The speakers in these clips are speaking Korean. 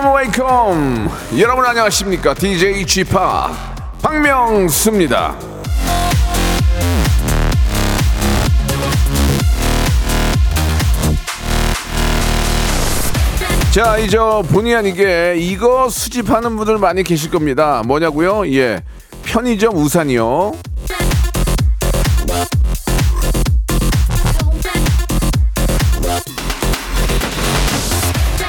Welcome. Welcome 여러분 안녕하십니까? DJ p 박명수입니다. 자 이제 본의 아니게 이거 수집하는 분들 많이 계실 겁니다. 뭐냐고요? 예. 편의점 우산이요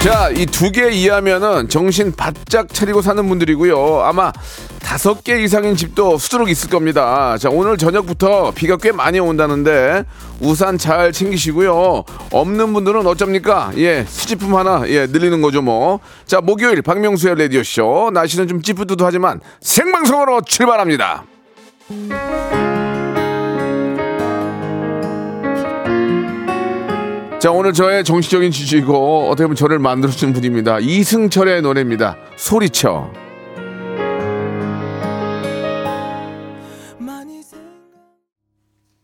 자, 이 두 개 이하면은 정신 바짝 차리고 사는 분들이고요. 아마 다섯 개 이상인 집도 수두룩 있을 겁니다. 자, 오늘 저녁부터 비가 꽤 많이 온다는데 우산 잘 챙기시고요. 없는 분들은 어쩝니까? 예, 수집품 하나 예, 늘리는 거죠, 뭐. 자, 목요일 박명수의 라디오 쇼. 날씨는 좀 찌뿌드하지만 생방송으로 출발합니다. 자 오늘 저의 정치적인 지지고 어떻게 보면 저를 만들어준 분입니다. 이승철의 노래입니다. 소리쳐.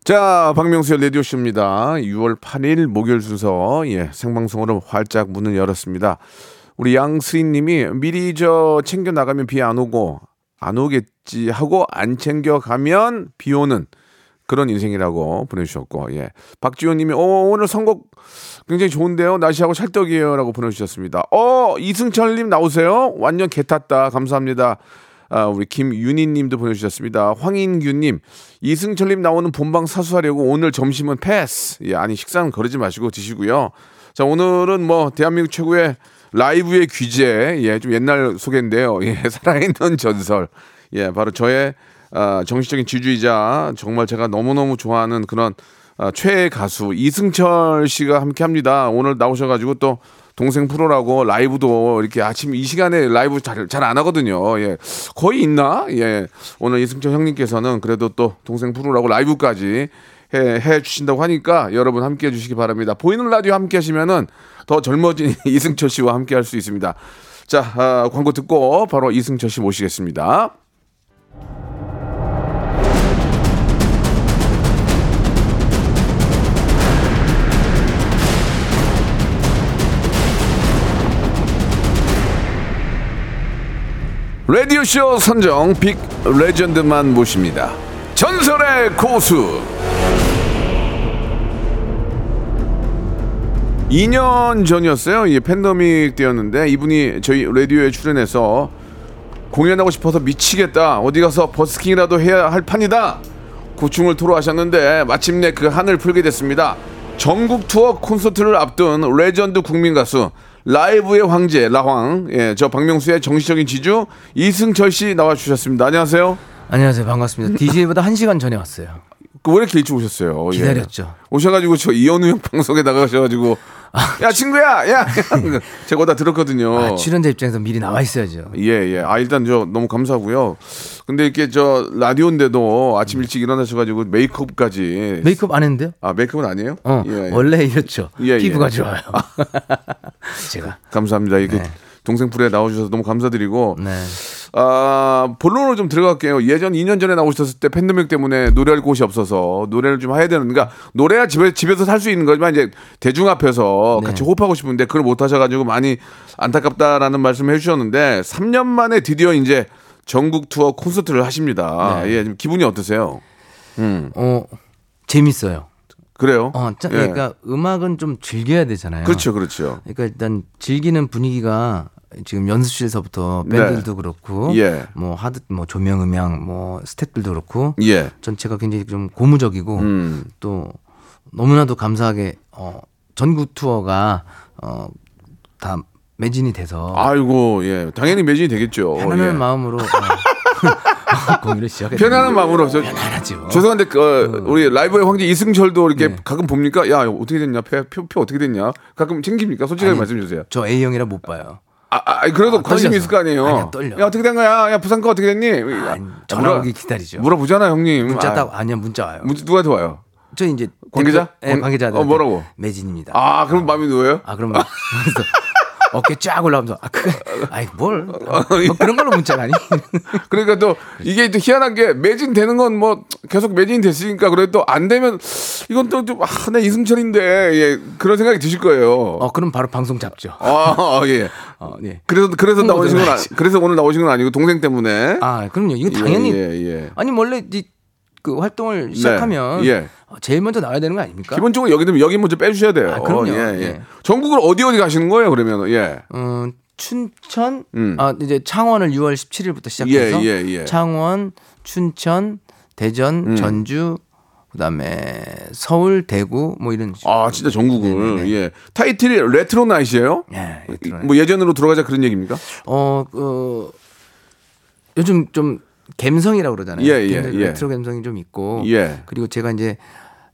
자 박명수의 라디오쇼입니다. 6월 8일 목요일 순서. 예 생방송으로 활짝 문을 열었습니다. 우리 양수인님이 미리 저 챙겨 나가면 비 안 오고 안 오겠지 하고 안 챙겨 가면 비 오는 그런 인생이라고 보내주셨고, 예. 박지호 님이, 어, 오늘 선곡 굉장히 좋은데요. 날씨하고 찰떡이에요. 라고 보내주셨습니다. 어, 이승철 님 나오세요. 완전 개 탔다. 감사합니다. 아, 우리 김윤희 님도 보내주셨습니다. 황인규 님, 이승철 님 나오는 본방 사수하려고 오늘 점심은 패스. 예, 아니, 식사는 거르지 마시고 드시고요. 자, 오늘은 뭐, 대한민국 최고의 라이브의 귀재, 예, 좀 옛날 소개인데요. 예, 살아있는 전설. 예, 바로 저의 아, 정신적인 지주이자 정말 제가 너무너무 좋아하는 그런 아, 최애 가수 이승철 씨가 함께 합니다. 오늘 나오셔가지고 또 동생 프로라고 라이브도 이렇게 아침 이 시간에 라이브 잘 잘 안 하거든요. 예. 거의 있나? 예. 오늘 이승철 형님께서는 그래도 또 동생 프로라고 라이브까지 해, 해 주신다고 하니까 여러분 함께 해 주시기 바랍니다. 보이는 라디오 함께 하시면은 더 젊어진 이승철 씨와 함께 할 수 있습니다. 자, 아, 광고 듣고 바로 이승철 씨 모시겠습니다. 라디오쇼 선정 빅 레전드만 모십니다. 전설의 고수. 2년 전이었어요. 이 팬데믹 때였는데 이분이 저희 라디오에 출연해서 공연하고 싶어서 미치겠다. 어디 가서 버스킹이라도 해야 할 판이다. 고충을 토로하셨는데 마침내 그 한을 풀게 됐습니다. 전국 투어 콘서트를 앞둔 레전드 국민 가수 라이브의 황제 라황 예, 저 박명수의 정신적인 지주 이승철 씨 나와 주셨습니다. 안녕하세요. 안녕하세요. 반갑습니다. DJ보다 1시간 전에 왔어요. 그 왜 이렇게 일찍 오셨어요? 예. 기다렸죠. 오셔가지고 저 이현우 형 방송에 나가셔가지고 야 친구야, 야 제가 다 들었거든요. 아, 출연자 입장에서 미리 나와 있어야죠. 예, 예. 아, 일단 저 너무 감사하고요. 근데 이렇게 저 라디오인데도 아침 일찍 일어나셔가지고 메이크업까지. 메이크업 안 했는데요? 아, 메이크업은 아니에요? 어, 예, 예. 원래 이렇죠. 예, 예. 피부가 좋아요. 제가. 감사합니다. 이렇게 네. 동생 프로에 나오셔서 너무 감사드리고. 네. 아, 본론으로 좀 들어갈게요. 예전 2년 전에 나오셨을 때 팬데믹 때문에 노래할 곳이 없어서 노래를 좀 해야 되는, 그러니까 노래야 집에, 집에서 살 수 있는 거지만 이제 대중 앞에서 네. 같이 호흡하고 싶은데 그걸 못 하셔가지고 많이 안타깝다라는 말씀을 해주셨는데 3년 만에 드디어 이제 전국 투어 콘서트를 하십니다. 네. 예, 지금 기분이 어떠세요? 어, 재밌어요. 그래요? 어, 짜- 예. 그러니까 음악은 좀 즐겨야 되잖아요. 그렇죠, 그렇죠. 그러니까 일단 즐기는 분위기가 지금 연습실에서부터 밴드들도 그렇고 예. 뭐 하드 뭐 조명 음향 뭐 스태프들도 그렇고 예. 전체가 굉장히 좀 고무적이고 음. 또 너무나도 감사하게 어 전국 투어가 어다 매진이 돼서 아이고, 예. 당연히 매진이 되겠죠. 편안한 예. 마음으로 어, 공연을 시작했 편안한 마음으로 저, 편안하죠. 죄송한데 그, 어, 우리 라이브의 황제 이승철도 이렇게 네. 가끔 봅니까? 야 어떻게 됐냐? 표, 표, 표 어떻게 됐냐? 가끔 챙깁니까? 솔직하게 말씀해 주세요. 저 A형이라 못 봐요. 아, 아 그래도 아, 관심이 떨려서. 있을 거 아니에요. 아니야, 떨려. 야 어떻게 된 거야? 야 부산 거 어떻게 됐니? 아니, 전화 오기 기다리죠. 물어보잖아 형님. 문자 아, 딱 아니야 문자 와요. 문자 누구한테 와요? 저 이제 관계자? 예, 관- 관계자. 어, 뭐라고? 매진입니다. 아 그럼 마음이 놓여요? 아 그럼 어깨 쫙 올라오면서 아 그게 아이 뭘뭐 그런 걸로 문자가 아니 그러니까 또 이게 또 희한한 게 매진되는 건 뭐 계속 매진이 됐으니까 그래도 또안 되면 이건 또 좀, 아, 내 이승철인데, 예, 그런 생각이 드실 거예요. 어 그럼 바로 방송 잡죠 아, 아, 예. 어, 예. 그래서, 그래서 나오신 건, 아. 그래서 오늘 나오신 건 아니고 동생 때문에. 아 그럼요 이거 당연히 예, 예. 아니 원래 이, 그 활동을 시작하면 예. 어, 제일 먼저 나와야 되는 거 아닙니까? 기본적으로 여기 는 여기 먼저 빼주셔야 돼요. 아, 그럼요. 예, 예. 예. 전국을 어디 어디 가시는 거예요, 그러면? 예. 어, 춘천, 음. 아 이제 창원을 6월 17일부터 시작해서 예, 예, 예. 창원, 춘천, 대전, 음. 전주, 그다음에 서울, 대구 뭐 이런. 식으로. 아, 진짜 전국을. 네네네. 예. 타이틀이 Retro Night이에요? 예, 레트로 뭐 예전으로 돌아가자 그런 얘기입니까? 어, 어 요즘 좀 감성이라고 그러잖아요. 예, 예, 예. 레트로 감성이 좀 있고. 예. 그리고 제가 이제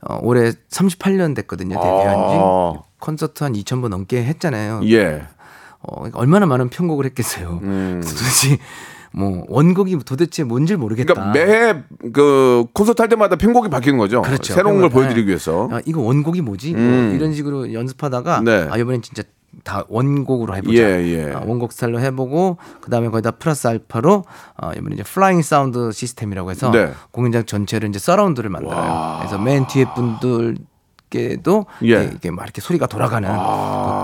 어, 올해 38년 됐거든요. 데뷔한 지. 아. 콘서트 한 2,000번 넘게 했잖아요. 예. 어, 그러니까 얼마나 많은 편곡을 했겠어요. 음. 도대체 뭐 원곡이 도대체 뭔지 모르겠다. 그러니까 매 콘서트 할 때마다 편곡이 바뀌는 거죠. 그렇죠. 새로운 걸. 보여드리기 위해서. 아, 이거 원곡이 뭐지? 뭐 음. 이런 식으로 연습하다가 네. 아 이번엔 진짜 다 원곡으로 해보자. 예, 예. 아, 원곡 스타일로 해보고 그 다음에 거기다 플러스 알파로 어, 이번에 이제 flying sound 시스템이라고 해서 네. 공연장 전체를 이제 서라운드를 만들어요. 그래서 맨 뒤에 분들께도 예. 아. 이렇게, 이렇게 막 이렇게 소리가 돌아가는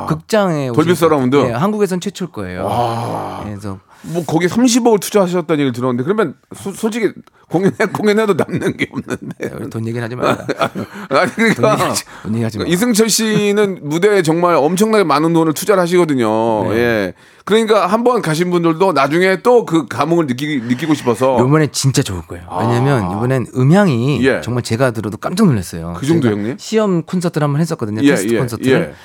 그 극장에 돌비 서라운드? 네, 한국에선 최초일 거예요. 그래서 뭐 거기 30억을 투자하셨다는 얘기를 들었는데 그러면 소- 솔직히 공연해 공연해도 남는 게 없는데. 돈 얘기는 하지 말자. 아니 그러니까 돈 얘기하지- 돈 얘기하지 마. 이승철 씨는 무대에 정말 엄청나게 많은 돈을 투자를 하시거든요. 네. 예. 그러니까 한 번 가신 분들도 나중에 또 그 감흥을 느끼, 느끼고 싶어서 이번에 진짜 좋을 거예요. 왜냐면 이번엔 음향이 아. 예. 정말 제가 들어도 깜짝 놀랐어요. 그 정도 형님? 시험 콘서트를 한번 했었거든요. 예, 테스트 예, 콘서트를.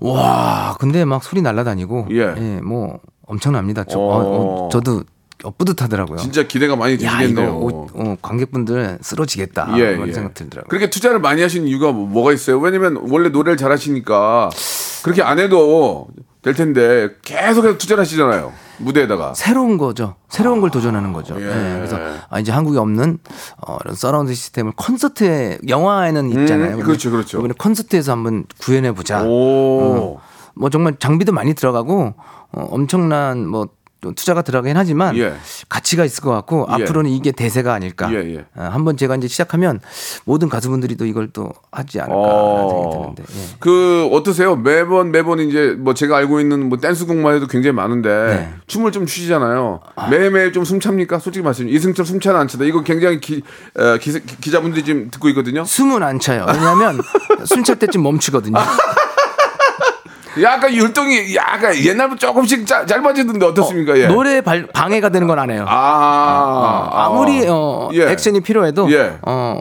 와, 근데 막 소리 날라다니고 예. 예, 뭐 엄청납니다. 저, 어. 어, 어, 저도 어, 뿌듯하더라고요. 진짜 기대가 많이 되시겠네요. 오- 어, 관객분들 쓰러지겠다. 예, 이런 예. 생각 들더라고요. 그렇게 투자를 많이 하신 이유가 뭐- 뭐가 있어요? 왜냐면 원래 노래를 잘하시니까 그렇게 안 해도 될 텐데 계속해서 투자를 하시잖아요. 무대에다가. 새로운 거죠. 새로운 걸 도전하는 거죠. 예. 예, 그래서 아, 이제 한국에 없는 어, 이런 서라운드 시스템을 콘서트에 영화에는 있잖아요. 음, 그렇죠, 그렇죠. 이번에 콘서트에서 한번 구현해 보자. 오. 뭐 정말 장비도 많이 들어가고 어, 엄청난 뭐 투자가 들어가긴 하지만 예. 가치가 있을 것 같고 예. 앞으로는 이게 대세가 아닐까. 예, 예. 어, 한번 제가 이제 시작하면 모든 가수분들이 또 이걸 또 하지 않을까 어. 생각이 드는데. 예. 그 어떠세요? 매번 매번 이제 뭐 제가 알고 있는 뭐 댄스곡만 해도 굉장히 많은데 네. 춤을 좀 추시잖아요. 매일매일 좀 숨찹니까? 솔직히 말씀. 이승철 숨차는 안 차다. 이거 굉장히 기, 어, 기, 기자분들이 지금 듣고 있거든요. 숨은 안 차요. 왜냐하면 숨찰 때쯤 멈추거든요. 약간 율동이 약간 옛날부터 조금씩 짜, 짧아지던데 어떻습니까? 예. 노래 발, 방해가 되는 건 안 해요. 아, 아, 무리 어, 예. 액션이 필요해도 예. 어,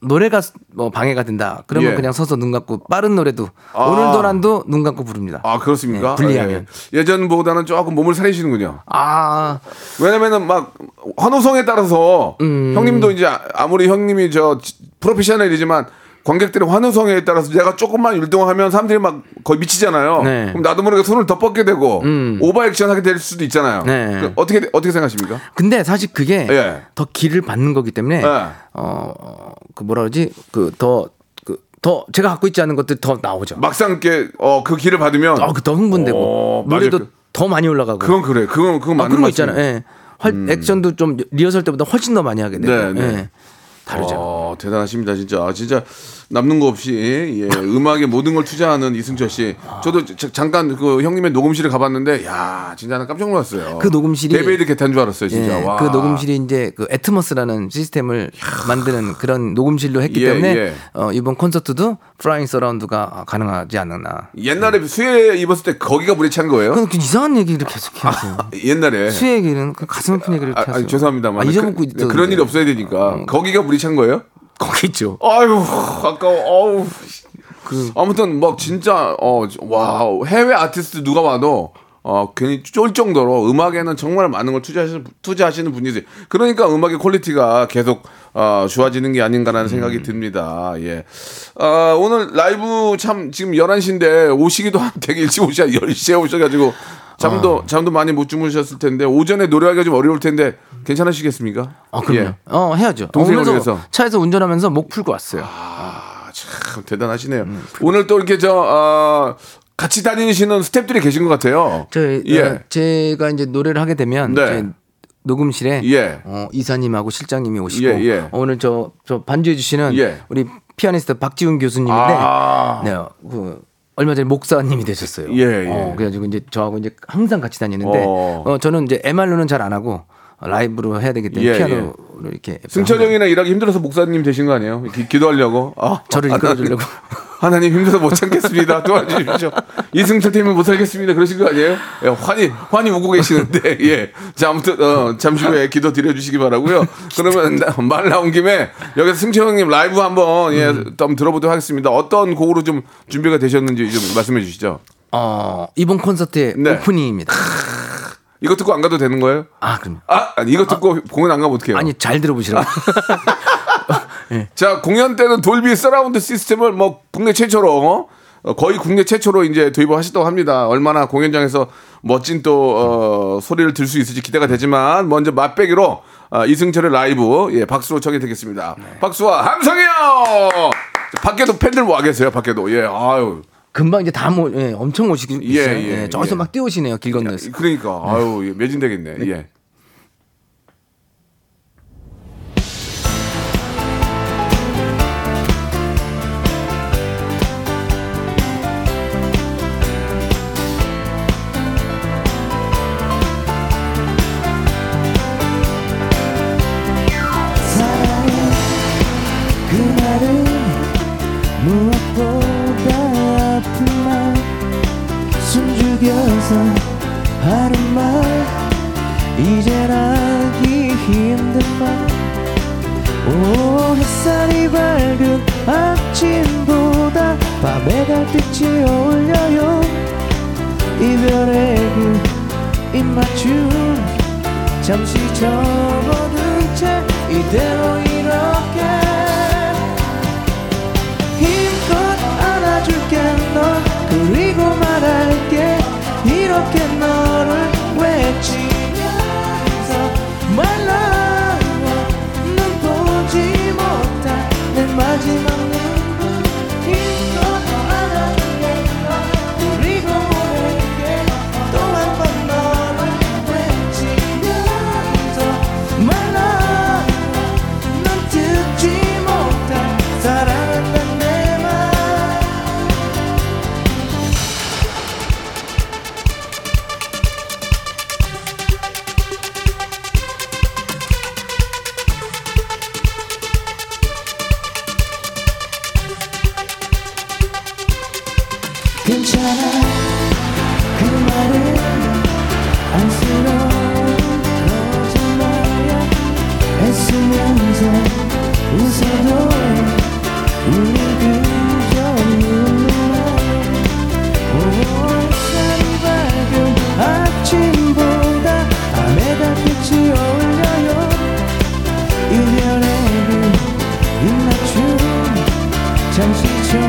노래가 뭐 방해가 된다. 그러면 예. 그냥 서서 눈 감고 빠른 노래도 아. 오늘도란도 눈 감고 부릅니다. 아 그렇습니까? 네, 분리하면. 예. 예전보다는 조금 몸을 사리시는군요. 아, 왜냐면은 막 환호성에 따라서 음. 형님도 이제 아무리 형님이 저 프로페셔널이지만 관객들의 환호성에 따라서 내가 조금만 율동하면 사람들이 막 거의 미치잖아요. 네. 그럼 나도 모르게 손을 더 뻗게 되고 음. 오버 액션 하게 될 수도 있잖아요. 네. 그 어떻게 어떻게 생각하십니까? 근데 사실 그게 예. 더 길을 받는 거기 때문에 예. 어, 그 뭐라 그러지? 그더그더 제가 갖고 있지 않은 것들이 더 나오죠. 막상 이렇게 어, 그 길을 받으면 아, 그더 흥분되고 어, 맞아요. 노래도 그- 더 많이 올라가고. 그건 그래. 그건 그건 아, 맞는 거. 있잖아요. 예. 활, 액션도 좀 리허설 때보다 훨씬 더 많이 하게 되고. 네, 네. 예. 다르죠. 어, 대단하십니다, 진짜. 아, 진짜 남는 거 없이 예, 음악에 모든 걸 투자하는 이승철 씨. 저도 자- 잠깐 그 형님의 녹음실에 가봤는데, 야, 진짜 나 깜짝 놀랐어요. 그 녹음실이- David Guetta인 줄 알았어요, 진짜. 예, 와. 그 녹음실이 이제 그 Atmos라는 시스템을 만드는 그런 녹음실로 했기 예, 때문에 예. 어, 이번 콘서트도 flying 서라운드가 가능하지 않았나. 옛날에 수해 입었을 때 거기가 물에 찬 거예요? 그건 그 이상한 얘기를 계속 해요. 옛날에. 수혜 얘기는 그 가슴 아픈 얘기를 아, 이렇게 아, 하세요. 죄송합니다만. 아, 잊어먹고 그, 있던 그런 일이 없어야 되니까. 거기가 물이 찬 거예요? 거기 있죠. 아유, 아까워. 어우. 아무튼 뭐 진짜 어와 해외 아티스트 누가 와도 어 괜히 쫄 정도로 음악에는 정말 많은 걸 투자하시는 투자하시는 분이세요. 그러니까 음악의 퀄리티가 계속 어 좋아지는 게 아닌가라는 생각이 듭니다. 예. 어 오늘 라이브 참 지금 11시인데 오시기도 한 되게 일찍 오셔 10시에 오셔 가지고 잠도 잠도 많이 못 주무셨을 텐데 오전에 노래하기가 좀 어려울 텐데 괜찮으시겠습니까? 아, 그럼요. 예. 어, 해야죠. 동생을 오면서 위해서. 차에서 운전하면서 목 풀고 왔어요. 아, 참 대단하시네요. 오늘 또 이렇게 저 어, 같이 다니시는 스탭들이 계신 것 같아요. 저 예. 어, 제가 이제 노래를 하게 되면 네. 녹음실에 예. 어, 이사님하고 실장님이 오시고 예, 예. 어, 오늘 저, 저 반주해 주시는 예. 우리 피아니스트 박지훈 교수님인데 아. 네, 그 얼마 전에 목사님이 되셨어요. 예, 예. 어, 그래가지고 이제 저하고 이제 항상 같이 다니는데 어. 어. 저는 이제 MR로는 잘 안 하고 라이브로 해야 되기 때문에 예, 피아노로 이렇게 승철 형이랑 일하기 힘들어서 목사님 되신 거 아니에요? 기, 기도하려고. 아, 저를 이끌어주려고. 하나님 힘들어서 못 참겠습니다. 도와주십시오. 이승철 때문에 못 살겠습니다. 그러신 거 아니에요? 예, 환히 환히 웃고 계시는데 예. 자 아무튼 어, 잠시 후에 기도 드려주시기 바라고요. 그러면 나- 말 나온 김에 여기서 승철 형님 라이브 한번 예, 음. 한번 들어보도록 하겠습니다. 어떤 곡으로 좀 준비가 되셨는지 좀 말씀해 주시죠. 어, 이번 콘서트의 네. 오프닝입니다. 이거 듣고 안 가도 되는 거예요? 아 그럼 아, 아니 이거 듣고 공연 안 가면 어떡해요? 아니 잘 들어보시라고. 자 공연 때는 돌비 서라운드 시스템을 뭐 국내 최초로 어, 거의 국내 최초로 이제 도입을 하셨다고 합니다. 얼마나 공연장에서 멋진 또 어, 소리를 들 수 있을지 기대가 되지만 먼저 맛배기로 어, 이승철의 라이브 예 박수로 청해 드리겠습니다. 박수와 함성이요. 자, 밖에도 팬들 와 계세요. 밖에도 예 아유 금방 이제 다 모, 예, 엄청 오시긴 예. 예, 예, 저기서 예. 막 뛰어오시네요 길 건너에서. 그러니까 아유 예, 매진되겠네. 예. 숨죽여서 하는 말 이젠 하기 힘든 말오 햇살이 밝은 아침보다 밤의 달빛이 어울려요. 이별의 그 입맞춤 잠시 접어둔 채 이대로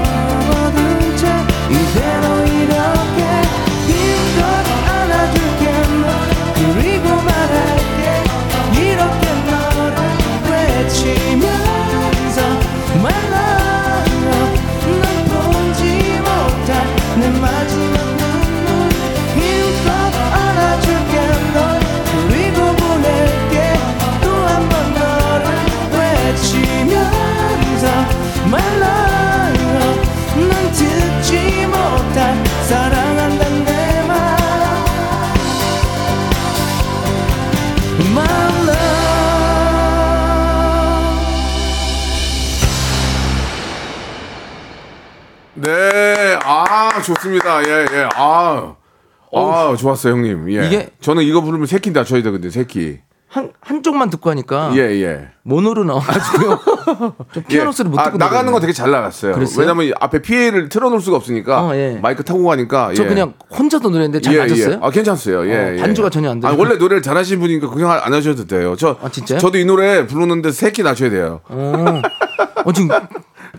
접어둔 채 좋습니다. 예, 예, 아, 아 좋았어요, 형님. 예, 이게- 저는 이거 부르면 새끼 낮춰야 되거든요, 새끼. 한 한쪽만 듣고 하니까 예, 예. 모노로 나와가지고요. 좀 피아노 소리 못 아, 듣고 나가는 거. 되게 잘 나갔어요. 그랬어요? 왜냐면 이 앞에 PA를 틀어놓을 수가 없으니까 어, 예. 마이크 타고 가니까. 저 예. 그냥 혼자서 노래했는데 잘 예, 맞았어요? 예. 아, 괜찮았어요. 예, 어, 예. 반주가 전혀 안 아, 들리고. 원래 노래를 잘하시는 분이니까 그냥 안 하셔도 돼요. 저, 아, 진짜요? 저도 이 노래 부르는데 새끼 낮춰야 돼요. 어, 어 지금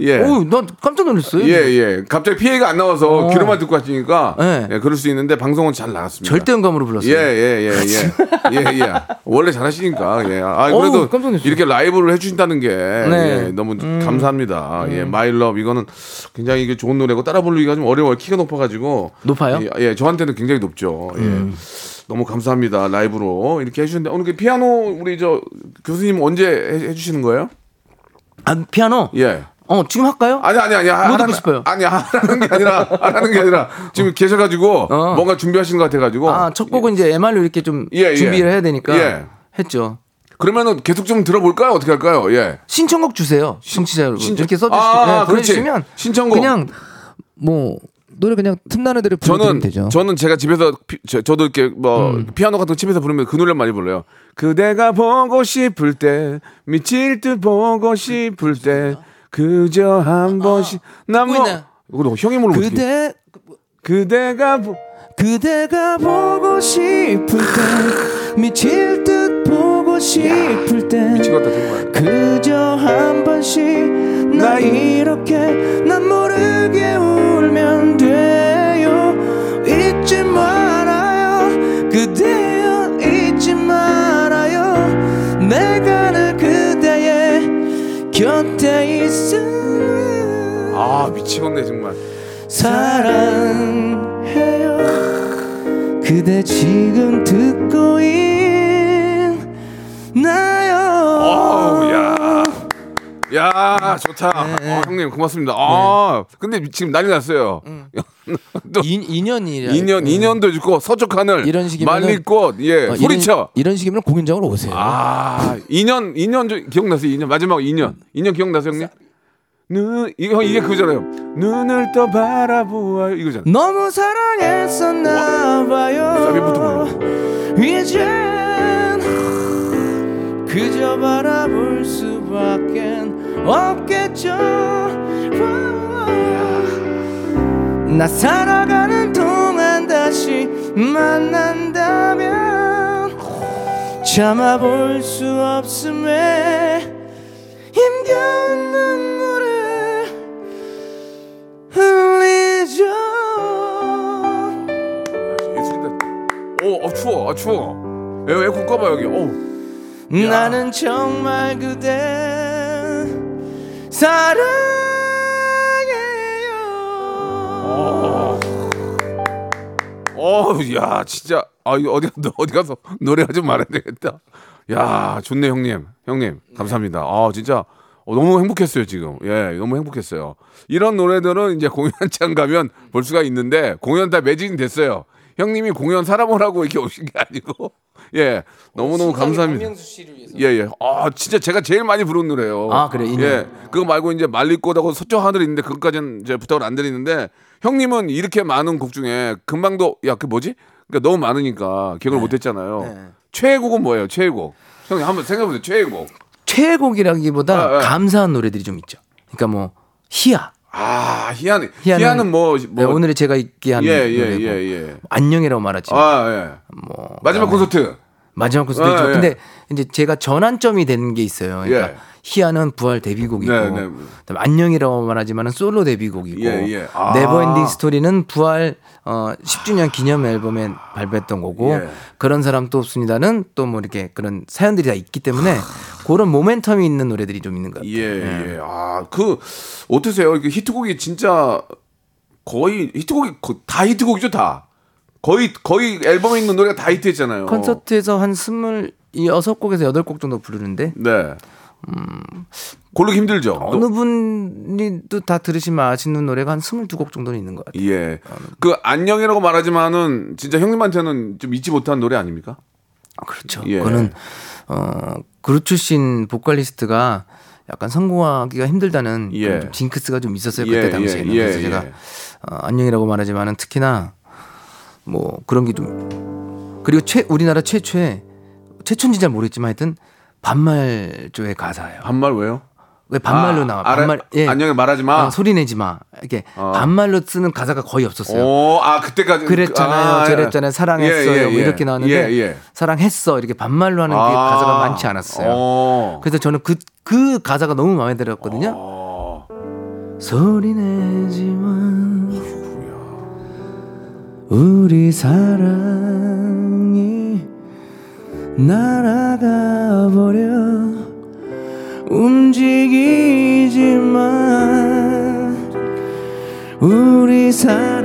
예. 오, 난 깜짝 놀랐어요. 예, 예. 갑자기 피해가 안 나와서 어. 귀로만 듣고 하시니까 네. 예, 그럴 수 있는데 방송은 잘 나갔습니다. 절대 음감으로 불렀어요. 예, 예, 예, 예. 예, 예. 원래 잘하시니까. 예. 아, 어우, 그래도 놀랐어요. 이렇게 라이브를 해 주신다는 게 네. 음. 예, 너무 감사합니다. 예, 마일럽 이거는 굉장히 이게 좋은 노래고 따라 부르기가 좀 어려워요. 키가 높아 가지고. 높아요? 예, 예, 저한테는 굉장히 높죠. 예. 음. 너무 감사합니다. 라이브로 이렇게 해주는데 오늘 그 피아노 우리 저 교수님 언제 해, 해주시는 거예요? 아, 피아노? 예. 어, 지금 할까요? 아니 아니 아니 뭐 듣고 싶어요? 아니 하라는 게 아니라 하라는 게 아니라 지금 계셔가지고 어. 뭔가 준비하시는 것 같아가지고 아, 첫 곡은 이제 MR로 이렇게 좀 예, 예. 준비를 해야 되니까 예. 했죠. 그러면은 계속 좀 들어볼까요? 어떻게 할까요? 예. 신청곡 주세요. 청취자 여러분. 신청- 이렇게 써주시, 아, 네, 그렇지. 보내주시면 신청곡. 그냥 뭐 노래 그냥 틈나는 대로 부르면 되죠. 저는 제가 집에서 피, 저, 도 이렇게 뭐 음. 피아노 같은 거 집에서 부르면 그 노래 많이 불러요. 그대가 보고 싶을 때 미칠 듯 보고 싶을 때 그저 한 번씩 난뭐 아? 그거 형이 어떡해. 그대 그대가 보, 그대가 보고 싶을 때 미칠 듯 보고 싶을 때것 같다 정말. 그저 한 번씩 나 이렇게 난 모르게 울면 돼요 잊지 말아요 그대여 잊지 말아요 내가 곁에 있음 아 미치겠네 정말. 사랑해요 그대 지금 듣고 야. 야, 좋다. 네. 어, 형님, 고맙습니다. 아, 근데 지금 난리 났어요. 또 2, 년이라 2년, 2년도 있고, 서쪽 하늘, 이런 식이면은- 말리꽃, 예, 소리쳐. 이런, 이런 식이면 공연장으로 오세요 아, 2년, 2년 좀 기억나세요? 2년, 마지막 2년. 2년 기억나세요, 형님? 눈, 이거, 이게 그거잖아요. 눈을 떠 바라보아요. 이거잖아요. 너무 사랑했었나 봐요 사비부터 불러. 이젠 그저 바라볼 수밖에 없겠죠 나 살아가는 동안 다시 만난다면 참아볼 수 없음에 힘겨운 눈물을 흘리죠. 오, 어, 추워, 아, 추워. 에, 에어컨 꺼봐, 여기. 오. 나는 정말 그대 사랑해요. 어, 야, 진짜. 아, 이거 어디, 너 어디 가서 노래하지 말아야 되겠다. 야, 좋네, 형님. 형님, 감사합니다. 아, 진짜. 어, 너무 행복했어요, 지금. 예, 너무 행복했어요. 이런 노래들은 이제 공연장 가면 볼 수가 있는데, 공연 다 매진이 됐어요. 형님이 공연 사람오라고 이렇게 오신 게 아니고, 예, 너무 너무 감사합니다. 예, 예. 아, 진짜 제가 제일 많이 부른 노래예요. 아, 그래, 이 노래. 예. 그거 말고 이제 말리꽃하고 서쪽 하늘이 있는데 그것까지는 이제 부탁을 안 드리는데 형님은 이렇게 많은 곡 중에 금방도 야, 그 뭐지? 그러니까 너무 많으니까 기억을 못 했잖아요. 네. 최애곡은 뭐예요? 최애곡. 형님 한번 생각해 보세요. 최애곡. 최애곡이라기보다 아, 아. 감사한 노래들이 좀 있죠. 그러니까 뭐 희야. 아, 희한해. 희한은- 희한은 뭐, 네, 뭐 오늘의 제가 있게 한 예, 예, 예, 예. 안녕이라고 말하지. 아, 예. 뭐 마지막 콘서트. 마지막 콘서트 아. 예. 근데 이제 제가 전환점이 되는 게 있어요. 그러니까 예. 희야는 부활 데뷔곡이고, 네, 네. 그다음에 안녕이라고 말하지만은 솔로 데뷔곡이고, 예, 예. 아. Never Ending Story는 부활 어, 10주년 기념 앨범에 발표했던 거고, 예. 그런 사람 또 없습니다는 또 뭐 이렇게 그런 사연들이 다 있기 때문에 그런 모멘텀이 있는 노래들이 좀 있는 것 같아요. 예, 예. 아, 그 어떠세요? 이게 히트곡이 진짜 거의 히트곡이 거- 다 히트곡이죠, 다. 거의 거의 앨범에 있는 노래가 다 히트했잖아요. 콘서트에서 한 스물 여섯 곡에서 여덟 곡 정도 부르는데 네. 고르기 힘들죠. 음. 어느 분이 또다 들으시면 아시는 노래가 한 스물두 곡 정도는 있는 것 같아요. 예. 그 안녕이라고 말하지만은 진짜 형님한테는 좀 잊지 못한 노래 아닙니까? 그렇죠. 예. 그거는 어 그룹 출신 보컬리스트가 약간 성공하기가 힘들다는 예. 좀 징크스가 좀 있었어요 예, 그때 당시에는. 예, 그래서 예, 제가 예. 어, 안녕이라고 말하지만은 특히나 뭐 그런 게 좀 그리고 최 우리나라 최초의 최초인지 잘 모르겠지만 하여튼 반말조의 가사예요. 반말 왜요? 왜 반말로 아, 나와? 알아- 반말 예. 안녕히 말하지 마. 어, 소리 내지 마. 이렇게 어. 반말로 쓰는 가사가 거의 없었어요. 오, 아 그때까지 그랬잖아요. 아, 예. 저랬잖아요. 사랑했어요. 예, 예, 뭐 예. 이렇게 나왔는데 예, 예. 사랑했어 이렇게 반말로 하는 게 아. 가사가 많지 않았어요. 어. 그래서 저는 그, 그 가사가 너무 마음에 들었거든요. 어. 소리 내지만 우리 사랑이 날아가 버려. 움직이지만 우리 사랑이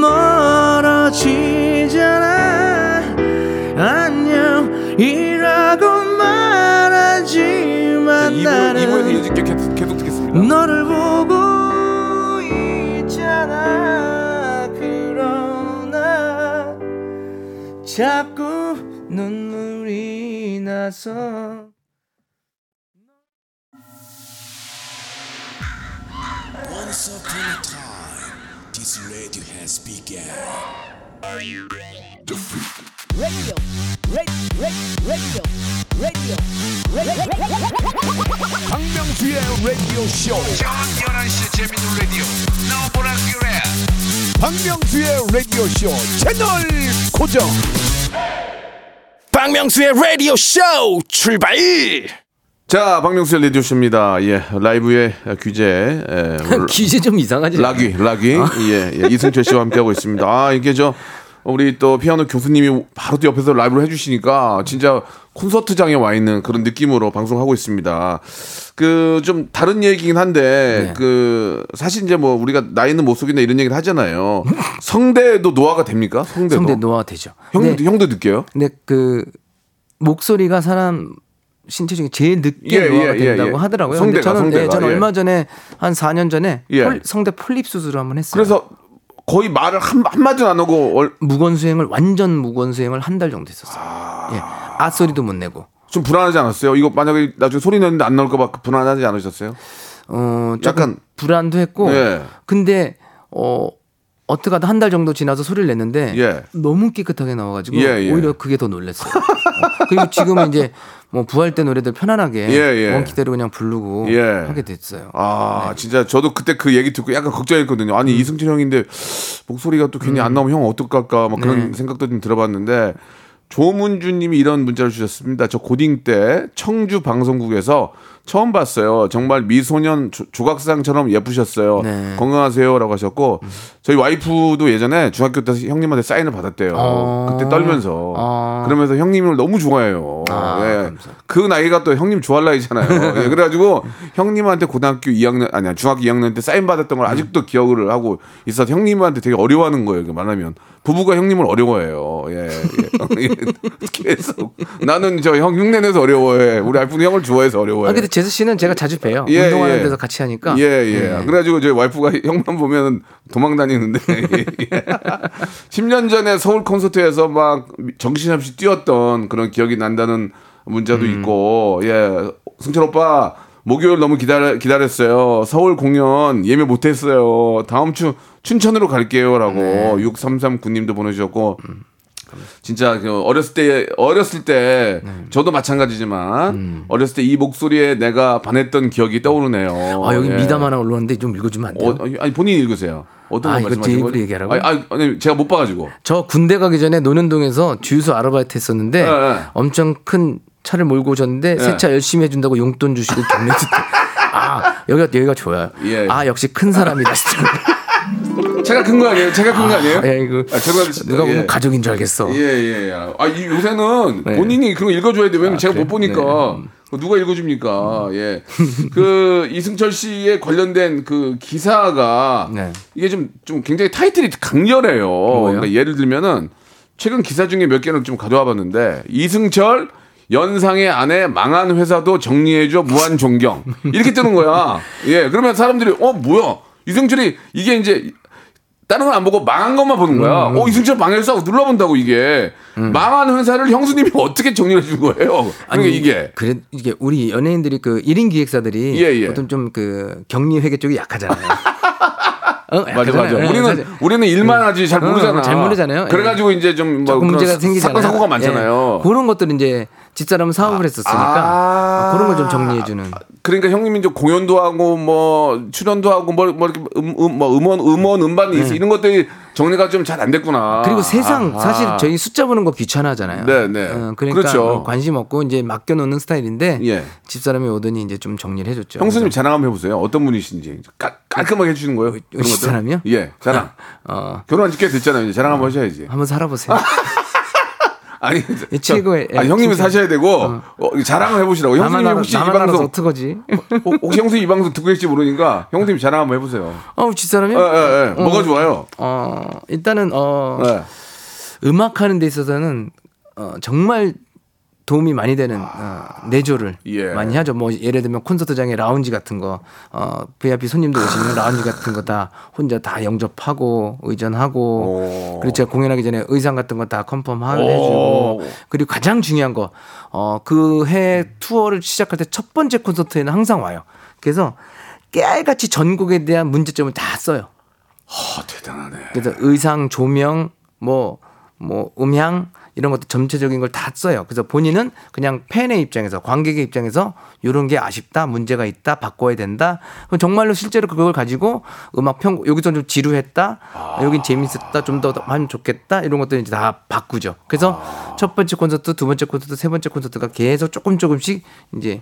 멀어지잖아. 안녕이라고 말하지만 나는 이부에서 이제 계속, 계속 듣겠습니다. 너를 보고 자꾸 눈물이 나서 Once upon a time, this radio has begun. 박명수의 라디오 쇼. 저녁 11시 재밌는 라디오. 너보라 그래. 박명수의 라디오 쇼 채널 고정. 박명수의 라디오 쇼 출발. 자, 박명수의 라디오 쇼입니다. 예, 라이브의 귀재, 예, 기재 좀 이상하지 라귀, 라귀, 아. 예, 예, 이승철 씨와 함께하고 있습니다. 아, 이게 저, 우리 또 피아노 교수님이 바로 또 옆에서 라이브를 해주시니까 진짜 콘서트장에 와 있는 그런 느낌으로 방송하고 있습니다. 그 좀 다른 얘기긴 한데 네. 그 사실 이제 뭐 우리가 나이는 못 속인다 이런 얘기를 하잖아요. 성대도 노화가 됩니까? 성대도. 성대 노화 되죠 형도 근데, 형도 느껴요? 근데 그 목소리가 사람 신체 중에 제일 늦게 예, 노화가 예, 예, 된다고 예. 하더라고요. 성대가, 저는 성대가, 네, 저는 예. 얼마 전에 한 4년 전에 예. 폴- 성대 폴립 수술을 한번 했어요. 그래서 거의 말을 한 한마디도 안 하고 얼- 무건 수행을 완전 무건 수행을 한 달 정도 했었어요. 예. 아 소리도 못 내고. 좀 불안하지 않았어요? 이거 만약에 나중에 소리 내는데 안 나올까 봐 불안하지 않으셨어요? 어, 약간 불안도 했고. 예. 근데 어 어떻게 하다 한달 정도 지나서 소리를 냈는데 예. 너무 깨끗하게 나와가지고 예, 예. 오히려 그게 더 놀랐어요. 어, 그리고 지금은 이제 뭐 부활 때 노래들 편안하게 예, 예. 원키대로 그냥 부르고 예. 하게 됐어요. 아, 네. 진짜 저도 그때 그 얘기 듣고 약간 걱정했거든요. 음. 아니, 이승철 형인데 목소리가 또 괜히 안 나오면 형 어떡할까? 막 그런 네. 생각도 좀 들어봤는데 조문주 님이 이런 문자를 주셨습니다. 저 고딩 때 청주 방송국에서 처음 봤어요. 정말 미소년 조, 조각상처럼 예쁘셨어요. 네. 건강하세요라고 하셨고 저희 와이프도 예전에 중학교 때 형님한테 사인을 받았대요. 어. 그때 떨면서 어. 그러면서 형님을 너무 좋아해요. 아, 예. 감사합니다. 그 나이가 또 형님 좋아할 나이잖아요. 예, 그래가지고 형님한테 고등학교 2학년 아니야 중학교 2학년 때 사인 받았던 걸 아직도 기억을 하고 있어서 형님한테 되게 어려워하는 거예요. 말하면 부부가 형님을 어려워해요. 예, 예. 계속 나는 저 형 흉내내서 어려워해. 우리 와이프는 형을 좋아해서 어려워해. 아 근데 제수 씨는 제가 자주 봬요. 예, 운동하는 예. 데서 같이 하니까. 예, 예. 네. 그래가지고 저희 와이프가 형만 보면 도망 다니는데. 예, 예. 10년 전에 서울 콘서트에서 막 정신없이 뛰었던 그런 기억이 난다는 문자도 있고, 예. 승철 오빠, 목요일 너무 기다려, 기다렸어요. 서울 공연 예매 못했어요. 다음 주 춘천으로 갈게요라고 6339님도 보내주셨고, 진짜 그 어렸을 때 어렸을 때 저도 마찬가지지만 어렸을 때 이 목소리에 내가 반했던 기억이 떠오르네요. 아 여기 예. 미담 하나 올라왔는데 좀 읽어주면 안 돼요? 어, 아니 본인이 읽으세요. 어떤 아, 거 이거 제 입으로 거예요? 얘기하라고요? 아니, 아니, 제가 못 봐가지고. 저 군대 가기 전에 노년동에서 주유소 아르바이트 했었는데 예, 예. 엄청 큰 차를 몰고 오셨는데 세차 열심히 해준다고 용돈 주시고 주고 아 여기가 여기가 좋아요. 예. 아 역시 큰 사람이다 진짜. 제가 큰거 아니에요? 제가 큰 거 아니에요? 예, 이거 아, 죄송합니다. 누가 보면 예. 가족인 줄 알겠어. 예, 예, 예. 아, 이, 요새는 네. 본인이 그런 거 읽어줘야 돼요. 왜냐면 아, 제가 그래요? 못 보니까. 그거 누가 읽어줍니까? 예. 그, 이승철 씨에 관련된 그 기사가 네. 이게 좀, 좀 굉장히 타이틀이 강렬해요. 그러니까 예를 들면은 최근 기사 중에 몇 개를 좀 가져와 봤는데 이승철 연상의 아내 망한 회사도 정리해줘 무한 존경 이렇게 뜨는 거야. 예, 그러면 사람들이 어 뭐야 이승철이 이게 이제 다른 건 안 보고 망한 것만 보는 거야. 음. 어, 이승철 망했어 하고 눌러본다고 이게. 망한 회사를 형수님이 어떻게 정리해 준 거예요? 그러니까 이게. 그래 이게 우리 연예인들이 그 1인 기획사들이 예, 예. 어떤 좀그 격리 회계 쪽이 약하잖아요. 어, 맞아, 약하잖아요. 맞아. 예, 우리는, 사실. 우리는 일만 하지 잘 어, 모르잖아. 잘 모르잖아요. 예. 그래가지고 이제 좀뭐 조금 그런 문제가 사- 생기잖아요. 사건, 사고가 많잖아요. 예. 그런 것들은 이제 집사람은 사업을 했었으니까 아. 그런 걸 좀 정리해 주는. 그러니까 형님이 이제 공연도 하고 뭐 출연도 하고 뭐, 뭐 이렇게 음, 음, 뭐 음원 음원 음반이 있어 이런 것들이 정리가 좀 잘 안 됐구나. 네. 그리고 세상 아, 사실 아. 저희 숫자 보는 거 귀찮아하잖아요. 네, 네. 어, 그러니까 그렇죠. 뭐 관심 없고 이제 맡겨 놓는 스타일인데 예. 집사람이 오더니 이제 좀 정리를 해 줬죠. 형수님 자랑 한번 해 보세요. 어떤 분이신지 깔, 깔끔하게 해 주시는 거예요. 그런 것들? 집사람이요? 예, 자랑. 어, 결혼한 지 꽤 됐잖아요. 이제 자랑 한번 하셔야지. 한번 살아보세요. 아니, 이 최고의- 아니, 형님이 진짜. 사셔야 되고 어, 자랑을 해보시라고. 형수님 알아, 혹시 이 나만 알아서 방송 어떡하지? 어, 혹시 형수 이 방송 듣고 계실지 모르니까 형님 자랑 한번 해보세요. 어, 집사람이? 예, 예, 예. 뭐가 좋아요? 어, 일단은 어, 예. 음악 하는 데 있어서는 어, 정말 도움이 많이 되는 어, 내조를 예. 많이 하죠. 뭐 예를 들면 콘서트장에 라운지 같은 거, 어, VIP 손님들 오시면 라운지 같은 거 다 혼자 다 영접하고 의전하고 오. 그리고 제가 공연하기 전에 의상 같은 거 다 컨펌 오. 해주고 그리고 가장 중요한 거, 어, 그 해 투어를 시작할 때 첫 번째 콘서트에는 항상 와요. 그래서 깨알같이 전곡에 대한 문제점을 다 써요. 아, 대단하네. 그래서 의상, 조명, 뭐, 뭐, 음향, 이런 것도 전체적인 걸 다 써요. 그래서 본인은 그냥 팬의 입장에서, 관객의 입장에서 이런 게 아쉽다, 문제가 있다, 바꿔야 된다. 그럼 정말로 실제로 그걸 가지고 음악 평, 여기서 좀 지루했다, 여긴 재밌었다, 좀 더 하면 좋겠다, 이런 것들 이제 다 바꾸죠. 그래서 첫 번째 콘서트, 두 번째 콘서트, 세 번째 콘서트가 계속 조금 조금씩 이제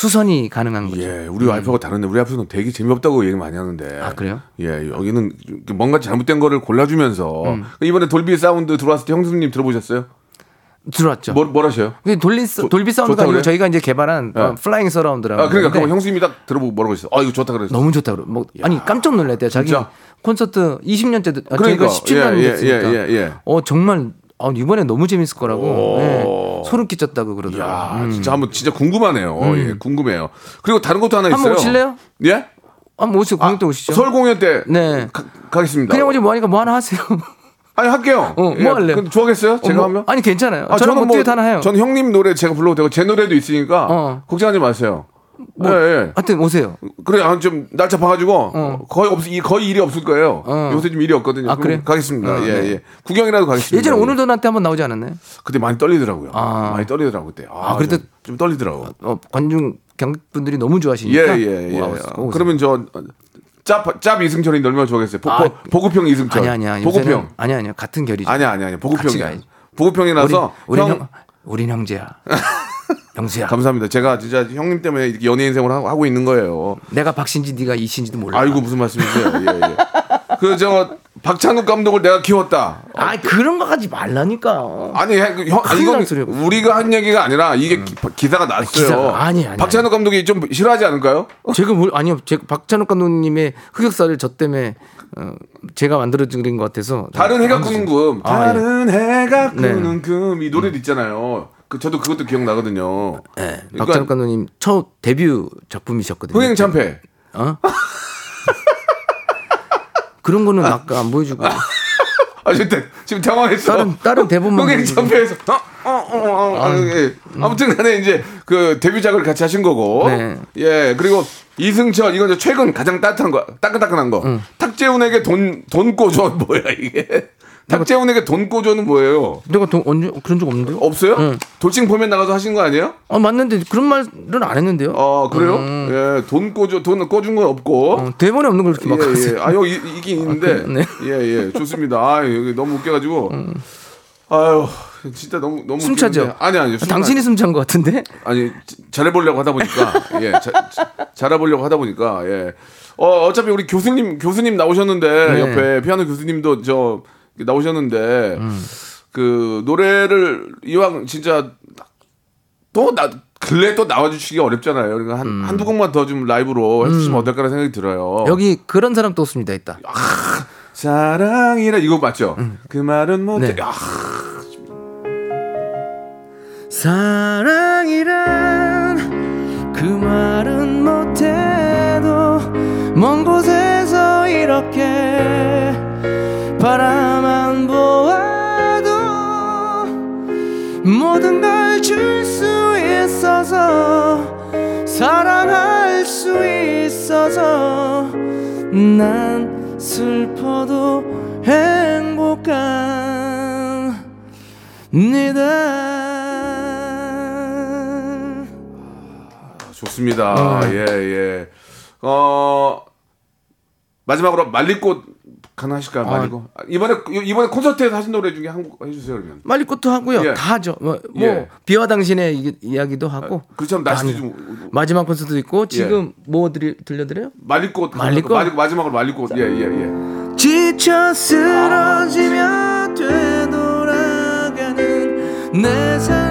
수선이 가능한 거죠. 예, 우리 와이프가 다른데 우리 와이프는 되게 재미없다고 얘기 많이 하는데. 음. 아, 그래요? 예, 여기는 뭔가 잘못된 거를 골라주면서 음. 이번에 돌비 사운드 들어왔을 때 형수님 들어보셨어요? 들어왔죠. 뭘, 뭘 하셔요? 돌리, 돌비 사운드가 아니고? 저희가 이제 개발한 네. 어, flying surround라고. 아, 그러니까 그럼 형수님이 딱 들어보고 뭐라고 했어요? 아, 이거 좋다 그랬어. 너무 좋다 그러. 뭐 아니 깜짝 놀랐대요. 자기 진짜? 콘서트 20년째 듣- 아, 그러니까. 저희가 17년 예, 예, 됐으니까. 예, 예, 예. 어 정말 아, 이번에 너무 재밌을 거라고 오. 예, 소름 끼쳤다고 야, 그러더라고요. 진짜 한번 진짜 궁금하네요. 예, 궁금해요. 그리고 다른 것도 하나 음. 있어요. 오실래요? 예? 한번 오시고 공연 때 오시죠. 서울 공연 때 네. 가, 가겠습니다. 그냥 오지 뭐 하니까 뭐 하나 하세요. 아니 할게요. 어, 뭐 할래요? 근데 좋아하겠어요? 제가 어, 뭐- 하면? 아니 괜찮아요. 아, 저는 뭐 듀엣 하나 해요. 전 형님 노래 제가 불러도 되고 제 노래도 있으니까 어. 걱정하지 마세요. 뭐, 예, 예. 하여튼 오세요. 그래, 아, 좀 날짜 봐가지고 어. 거의 없, 이- 거의 일이 없을 거예요. 어. 요새 좀 일이 없거든요. 아, 그래요? 가겠습니다. 어, 예, 네. 예. 구경이라도 가겠습니다. 예전에 예. 오늘 도 나한테 한번 나오지 않았나요? 그때 많이 떨리더라고요. 아. 많이 떨리더라고 그때. 아, 아, 그래도- 좀, 좀 떨리더라고. 어, 관중 경분들이 너무 예, 좋아하시니까. 예, 예. 와, 오세요. 그러면 저 짭, 짭 이승철이 얼마나 좋아하겠어요. 보, 아, 보, 보급형 이승철. 아니야 아니야. 보급형. 요새는- 아니야 아니야. 같은 결이죠. 아니야, 아니야. 같이 보급형이야. 보급형이라서 우리, 우리 형, 형, 우린 형제야. 영수야. 감사합니다. 제가 진짜 형님 때문에 이렇게 연예 인생을 하고, 있는 거예요. 내가 박신지 네가 이신지도 몰라. 아이고 무슨 말씀이세요? 예, 예. 그저 박찬욱 감독을 내가 키웠다. 아 그런 거 하지 말라니까. 아니 형, 이건. 우리가 한 얘기가 아니라 이게 기, 사가 났어요. 기사가- 아니, 아니, 박찬욱 감독이 좀 싫어하지 않을까요? 제가 뭘 아니요. 제 박찬욱 감독님의 흑역사를 저 때문에 어, 제가 만들어드린 것 같아서. 다른 해가 꾸는 금, 아, 예. 다른 해가 네. 꾸는 금이 노래도 있잖아요. 그 저도 그것도 기억나거든요. 네, 그러니까 박찬욱 감독님 첫 데뷔 작품이셨거든요. 흥행 참패. 어? 그런 거는 아까 안 보여주고 아 지금 지금 당황했어. 다른 다른 대본만 흥행. 참패에서 어, 어, 어, 어, 아, 예. 아무튼 간에 이제 그 데뷔작을 같이 하신 거고. 네. 예. 그리고 이승철 이건 최근 가장 따뜻한 거, 따끈따끈한 거. 탁재훈에게 돈돈 꿔줘 뭐야 이게? 탁재훈에게 돈 꿔줘는 뭐예요? 내가 돈 언제 그런 적 없는데요? 없어요? 응. 돌싱 포면 나가서 하신 거 아니에요? 아 맞는데 그런 말은 안 했는데요. 어 그래요? 예, 돈 꿔줘 돈 꿔준 건 없고. 어, 대본에 없는 걸 이렇게 막 예, 예. 아, 여기 이- 이긴 있는데. 그래? 네. 예, 예. 좋습니다. 아, 여기 너무 웃겨가지고. 아유, 진짜 너무, 너무. 숨차죠? 아니, 아니. 아, 당신이 숨찬 것 같은데? 아니, 자- 잘해보려고 하다 보니까. 예. 자, 자- 잘해보려고 하다 보니까. 예. 어, 어차피 우리 교수님, 교수님 나오셨는데. 네. 옆에 피아노 교수님도 저, 나오셨는데. 음. 그, 노래를 이왕 진짜. 또 나, 근래 또 나와주시기 어렵잖아요. 그러니까 한, 음. 한두 곡만 더 좀 라이브로 해주시면 어떨까라는 생각이 들어요. 여기 그런 사람 또 없습니다. 있다. 사랑이라 이거 맞죠? 그 말은 못해. 네. 아, 사랑이란 그 말은 못해도 먼 곳에서 이렇게 바라만 보아도 모든 걸 줄 수 있어서 사랑할 수 있어서 난 슬퍼도 행복한 니다 좋습니다. 예, 예. 어, 마지막으로 말리꽃 가능하실까요? 말리꽃. 아, 이번에, 이번에 콘서트에서 하신 노래 중에 한 곡 해주세요, 그러면. 말리꽃도 하고요. 예. 다 하죠. 뭐, 뭐 예. 비와 당신의 이- 이야기도 하고. 그렇죠. 날씨. 좀. 마지막 콘서트도 있고 지금 뭐 드리, 들려드려요? 말리꽃. 말리꽃? 말리, 마지막으로 말리꽃. 예, 예, 예. 지쳐 쓰러지며 되돌아가는 내 삶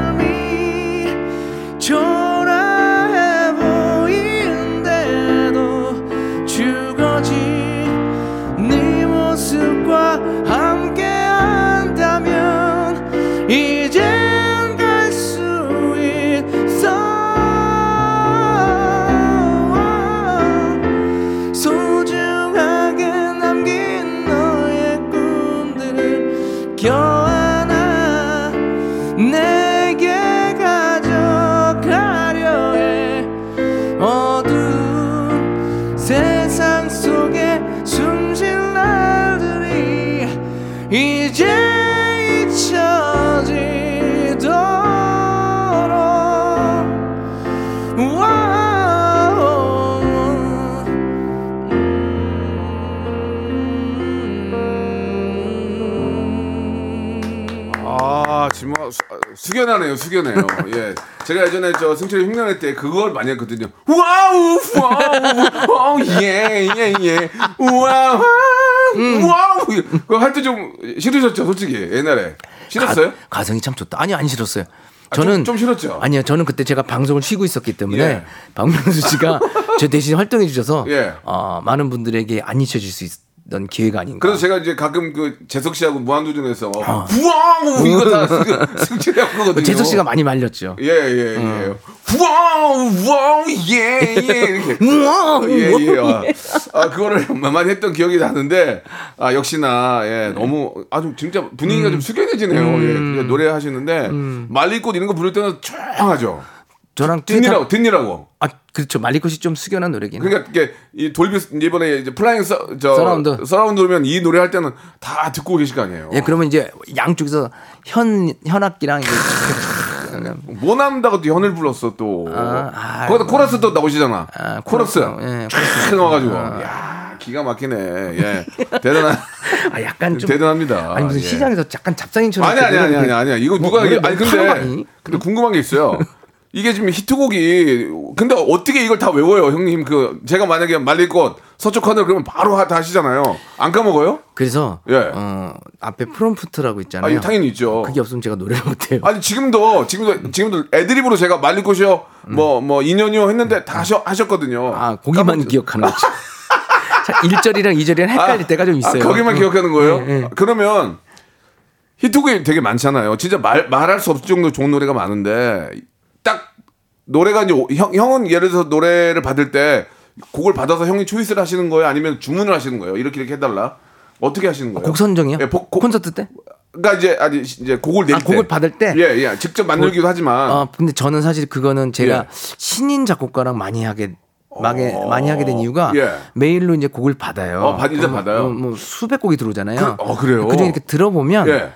숙연하네요, 숙연해요. 예. 제가 예전에 저 승철이 흉내낼 때 그걸 많이 했거든요. 와우, 와우, 와우, 예, 예, 예. 와우, 와우. 그거 할 때 좀 싫으셨죠, 솔직히, 옛날에. 싫었어요? 가, 성이 참 좋다. 아니요, 안 싫었어요. 아, 좀- 저는 좀 싫었죠? 아니요, 저는 그때 제가 방송을 쉬고 있었기 때문에 예. 박명수 씨가 저 대신 활동해 주셔서 예. 어, 많은 분들에게 안 잊혀질 수 있 던 기회가 아닌가. 그래서 제가 이제 가끔 그 재석 씨하고 무한도전에서 와우 이거 다 승- 승철이 형 거거든요. 어. 재석 씨가 많이 말렸죠. 예, 예, 예. 와우, 와우, 예, 예. 이렇게. 우와, 예, 예. 아, 아, 그거를 많이 했던 기억이 나는데, 아, 역시나, 예, 너무, 아주 진짜 분위기가 좀 숙연해지네요. 예, 그냥 노래 하시는데, 말리꽃 이런 거 부를 때는 조용하죠. 저랑 듣니라고, 듣니라고. 아 그렇죠. 말리꽃이 좀 숙연한 노래긴. 그러니까 이게 이 돌비 이번에 이제 flying 서, 저 surround. surround면 이 노래 할 때는 다 듣고 계실 거 아니에요. 예, 그러면 이제 양쪽에서 현 현악기랑 이게 모남다가 또 현을 불렀어 또. 아, 아, 거기다 코러스 또 나오시잖아. 아, 코러스. 코러스. 예, 쫙 나와가지고. 야 기가 막히네. 예. 대단한. 아 약간 좀 대단합니다. 아니 무슨 예. 시장에서 약간 잡상인처럼 아니 아니 아니 아니 아니야. 이거 뭐, 누가 이게 아니 근데? 근데 궁금한 게 있어요. 이게 지금 히트곡이 근데 어떻게 이걸 다 외워요, 형님? 그 제가 만약에 말릴꽃 서쪽 하늘 그러면 바로 하- 다 하시잖아요. 안 까먹어요? 그래서 예. 어, 앞에 프롬프트라고 있잖아요. 아, 당연히 있죠. 그게 없으면 제가 노래를 못해요. 아니 지금도 지금도 지금도 애드립으로 제가 말릴꽃이요 뭐뭐 인연이요 했는데 다 하셔, 하셨거든요. 아 고기만 기억하는 거죠. 자, 1절이랑 2절이랑 헷갈릴 때가 좀 있어요. 아, 거기만 기억하는 거예요? 예, 예. 그러면 히트곡이 되게 많잖아요. 진짜 말 말할 수 없을 정도로 좋은 노래가 많은데 딱 노래가 이제 형 형은 예를 들어서 노래를 받을 때 곡을 받아서 형이 초이스를 하시는 거예요? 아니면 주문을 하시는 거예요? 이렇게 이렇게 해달라. 어떻게 하시는 거예요? 곡 선정이요? 예, 복- 곡- 콘서트 때? 그러니까 이제 아니 이제 곡을 낼 아, 때, 곡을 받을 때? 예, 예, 직접 만들기도 하지만 어, 근데 저는 사실 그거는 제가 예. 신인 작곡가랑 많이 하게 많이, 많이 하게 된 이유가 예. 메일로 이제 곡을 받아요. 어, 받- 그러면 받아요? 뭐, 뭐 수백 곡이 들어오잖아요. 그- 어, 그래요? 그중에 이렇게 들어보면 예.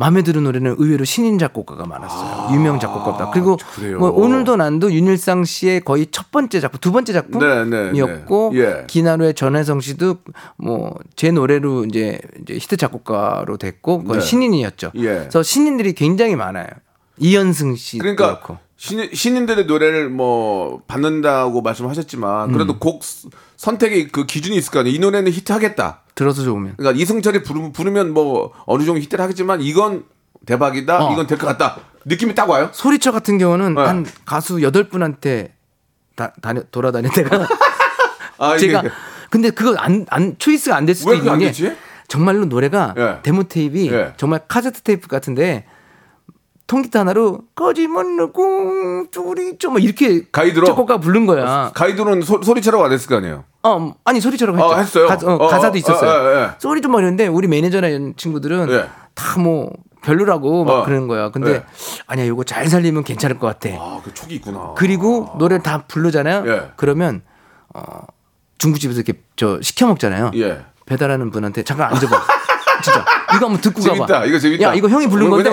마음에 드는 노래는 의외로 신인 작곡가가 많았어요. 유명 작곡가다. 그리고 아? 뭐 오늘도 난도 윤일상 씨의 거의 첫 번째 작품, 두 번째 네, 작품이었고 네, 네. 예. 기나루의 전혜성 씨도 뭐 제 노래로 이제, 이제 히트 작곡가로 됐고 거의 네. 신인이었죠. 예. 그래서 신인들이 굉장히 많아요. 이현승 씨 그러니까 그렇고. 신인, 신인들의 노래를 뭐 받는다고 말씀하셨지만 그래도 음. 곡 스- 선택의 그 기준이 있을 거 아니에요. 이 노래는 히트하겠다. 들어서 좋으면. 그러니까 이승철이 부르, 부르면 뭐 어느 정도 히트를 하겠지만 이건 대박이다. 어. 이건 될 것 같다. 느낌이 딱 와요. 소리쳐 같은 경우는 네. 한 가수 여덟 분한테 다, 다녀, 돌아다닐 때가 아, 이게 제가 근데 그거 안, 안 choice가 안 될 수도 있는 안 게? 정말로 노래가 예. 데모 테이프가 예. 정말 카세트 테이프 같은데 통기타 하나로 거짓말 누구 둘이 좀뭐 이렇게 가이드로? 작곡가 부른 거야. 가이드로는 소, 소리처럼 안 했을 거 아니에요. 어 아니 소리처럼 했죠. 어, 했어요? 가, 어, 어, 가사도 어, 있었어요. 어, 예, 예. 소리 좀 어려운데 우리 매니저나 이런 친구들은 예. 다뭐 별로라고 막 어. 그러는 거야. 근데 예. 아니야 이거 잘 살리면 괜찮을 것 같아. 아, 그 촉이 있구나. 그리고 노래를 다 부르잖아요. 예. 그러면 어 중국집에서 이렇게 저 시켜 먹잖아요. 예. 배달하는 분한테 잠깐 앉아봐. 진짜. 이거 한번 듣고 가봐. 재밌다. 이거 재밌다. 야, 이거 형이 부른 건데.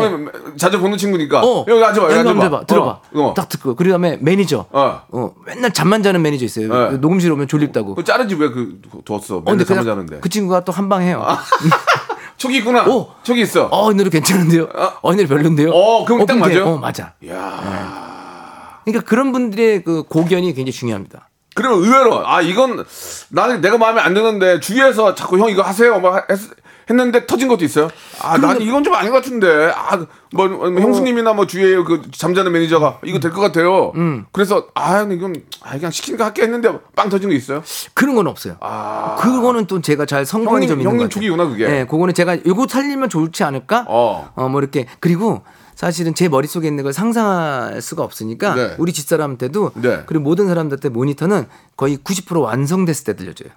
자주 보는 친구니까. 어. 여기 앉아봐. 여기 여기 한번. 해봐. 들어봐. 어, 어. 딱 듣고. 그 다음에 매니저. 어. 어. 맨날 잠만 자는 매니저 있어요. 네. 녹음실 오면 졸립다고. 그 자르지 왜 그 뒀어? 어, 맨날 잠 그냥 자는데. 그 친구가 또 한 방 해요. 촉이 있구나. 오. 촉이 있어. 어, 이 노래 괜찮은데요? 어, 이 노래 별론데요? 어, 그럼 딱 근데- 맞아요? 어, 맞아. 야. 그러니까 그런 분들의 그 고견이 굉장히 중요합니다. 그러면 의외로 아 이건 나는 내가 마음에 안 드는데 주위에서 자꾸 형 이거 하세요 막 했, 했는데 터진 것도 있어요. 아 나는 이건 좀 아닌 것 같은데 아 뭐 뭐, 형수님이나 뭐 주위에 그 잠자는 매니저가 이거 될 것 같아요. 음. 그래서 아 이건 아, 그냥 시키는 거 할게 했는데 빵 터진 거 있어요. 그런 건 없어요. 그거는 또 제가 잘 성공이 좀 있는 형님 것 같아요. 촉이구나, 그게. 네, 그거는 제가 요거 살리면 좋지 않을까? 어. 어, 뭐 이렇게 그리고 사실은 제 머릿속에 있는 걸 상상할 수가 없으니까 네. 우리 집사람한테도 네. 그리고 모든 사람들한테 모니터는 거의 90% 완성됐을 때 들려줘요.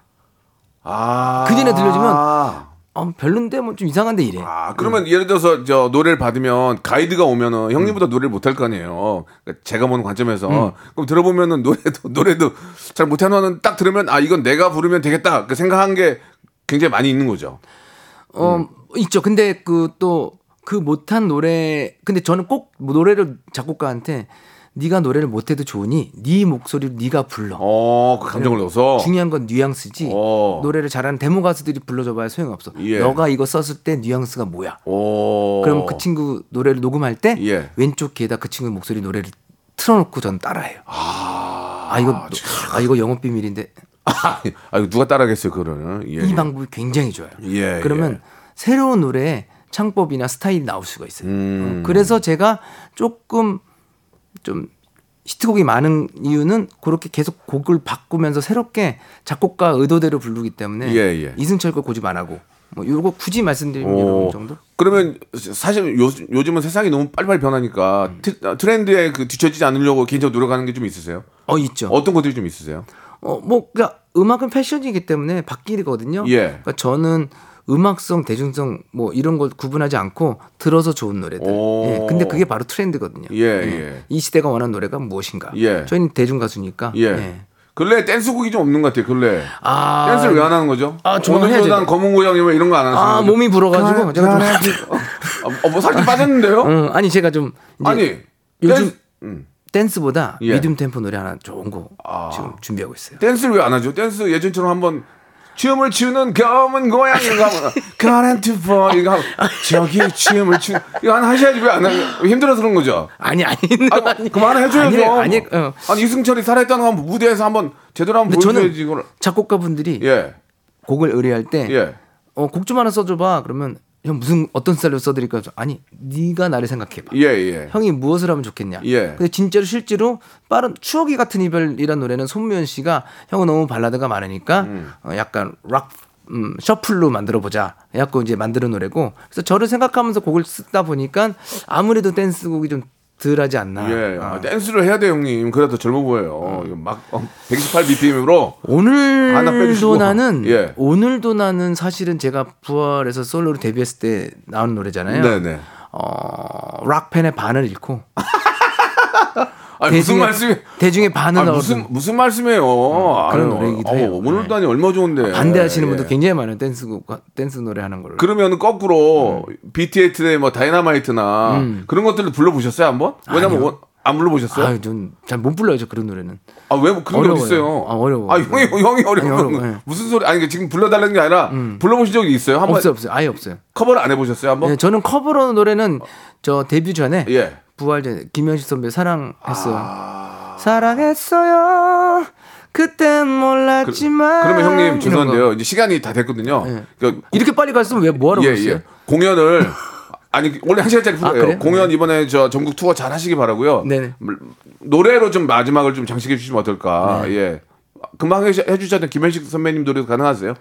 아. 그 전에 들려주면 어, 별론데 뭐 좀 이상한데 이래. 아, 그러면 예를 들어서 저 노래를 받으면 가이드가 오면은 형님보다 음. 노래를 못할 거 아니에요. 그러니까 제가 보는 관점에서 그럼 들어보면은 노래도 노래도 잘 못하는 딱 들으면 아 이건 내가 부르면 되겠다 그 생각한 게 굉장히 많이 있는 거죠. 어, 음. 있죠. 근데 그 또그 못한 노래 근데 저는 꼭 노래를 작곡가한테 네가 노래를 못해도 좋으니 네 목소리를 네가 불러. 어, 그 감정을 넣어서 중요한 건 뉘앙스지. 어. 노래를 잘하는 데모 가수들이 불러줘봐야 소용없어. 예. 너가 이거 썼을 때 뉘앙스가 뭐야? 오. 그럼 그 친구 노래를 녹음할 때 예. 왼쪽 귀에다 그 친구 목소리 노래를 틀어놓고 전 따라해요. 아, 이거 아 이거 영업 비밀인데 아, 이거 누가 따라하겠어요, 그거는. 예. 이 방법이 굉장히 좋아요. 예, 그러면 예. 새로운 노래에 창법이나 스타일이 나올 수가 있어요. 음. 어, 그래서 제가 조금 좀 히트곡이 많은 이유는 그렇게 계속 곡을 바꾸면서 새롭게 작곡가 의도대로 부르기 때문에 예, 예. 이승철 거 고집 안 하고 뭐 이거 굳이 말씀드리면 오. 이런 정도? 그러면 사실 요, 요즘은 세상이 너무 빨리빨리 변하니까 음. 트, 트렌드에 그 뒤처지지 않으려고 개인적으로 노력하는 게 좀 있으세요? 어 있죠. 어떤 것들이 좀 있으세요? 어, 뭐, 그니까 음악은 패션이기 때문에 바뀌거든요. 예. 그러니까 저는 음악성, 대중성 뭐 이런 걸 구분하지 않고 들어서 좋은 노래들. 오. 예. 근데 그게 바로 트렌드거든요. 예, 예. 이 시대가 원하는 노래가 무엇인가. 예. 저희는 대중 가수니까. 예. 근래 댄스곡이 좀 없는 것 같아요. 근래 아, 댄스를 왜 안 하는 거죠? 아. 난 검은 고양이 뭐 이런 거 안 하시는 아, 거죠? 몸이 불어가지고 제가 좀. 어, 뭐 살짝 빠졌는데요? 응, 아니 제가 좀 아니 요즘 댄스, 음. 댄스보다 예. 리듬 템포 노래 하나 좋은 거 아. 지금 준비하고 있어요. 댄스를 왜 안 하죠? 댄스 예전처럼 한번 춤을 추는 검은 고양이 이거 한번 current for 이거 한번 저기 춤을 추 이거 하나 하셔야지 왜 안 하요? 힘들어서 그런 거죠? 아니 아니 아니, 그만해줘야죠. 아니, 아니 어. 아니 이승철이 살아있다는 거 한번 무대에서 한번 제대로 한번 보여줘야지 이걸. 작곡가분들이 예, 곡을 의뢰할 때 예. 어, 곡 좀 하나 써줘봐. 그러면 형 무슨 어떤 스타일로 써드릴까? 아니 네가 나를 생각해봐. 예, 예. 형이 무엇을 하면 좋겠냐. 예. 근데 진짜로 실제로 빠른 추억이 같은 이별이란 노래는 손무현 씨가 형은 너무 발라드가 많으니까 음. 어, 약간 락 음, 셔플로 만들어 보자. 해갖고 이제 만드는 노래고. 그래서 저를 생각하면서 곡을 쓰다 보니까 아무래도 댄스곡이 좀 덜하지 않나. 예, 어. 아, 댄스를 해야 돼 형님. 그래도 젊어 보여요. 막 어, 128 BPM으로. 오늘도 나는 예. 오늘도 나는 사실은 제가 부활에서 솔로로 데뷔했을 때 나온 노래잖아요. 네네. 어, 락팬의 반을 잃고 아니, 무슨 대중의- 말씀이? 대중의 반을 아, 무슨 무슨 말씀이에요? 그런 아유, 노래이기도 해요. 오늘도 네. 아니 얼마 좋은데. 반대하시는 분도 예. 굉장히 많아요. 댄스곡 댄스 노래 하는 거를. 그러면 거꾸로 BTS의 뭐 다이나마이트나 그런 것들을 불러보셨어요 한번? 왜냐면 음. 원- 안 불러보셨어요? 아유, 전잘 못 불러요, 저 그런 노래는. 아왜 그런 게 어려워요. 어딨어요? 아, 어려워. 아 형이 형이 어려워. 예. 무슨 소리? 아니 지금 불러달라는 게 아니라 불러보신 적이 있어요? 한번 없어요, 없어요. 아예 없어요. 커버를 안 해보셨어요 한번? 예, 저는 커버로 노래는 저 데뷔 전에 예. 부활 전에 김현식 선배 사랑했어요. 아. 사랑했어요. 그땐 몰랐지만. 그 러면 형님 이런 죄송한데요. 거. 이제 시간이 다 됐거든요. 예. 그러니까 이렇게 빨리 갔으면 왜 뭐하러 예, 갔어요? 예. 공연을 아니 원래 한 시간짜리 프로예요. 그래요? 공연 이번에 저 전국 투어 잘 하시기 바라고요. 네네. 노래로 좀 마지막을 좀 장식해 주시면 어떨까. 네. 예. 금방 해- 해주셨던 김현식 선배님 노래도 가능하세요?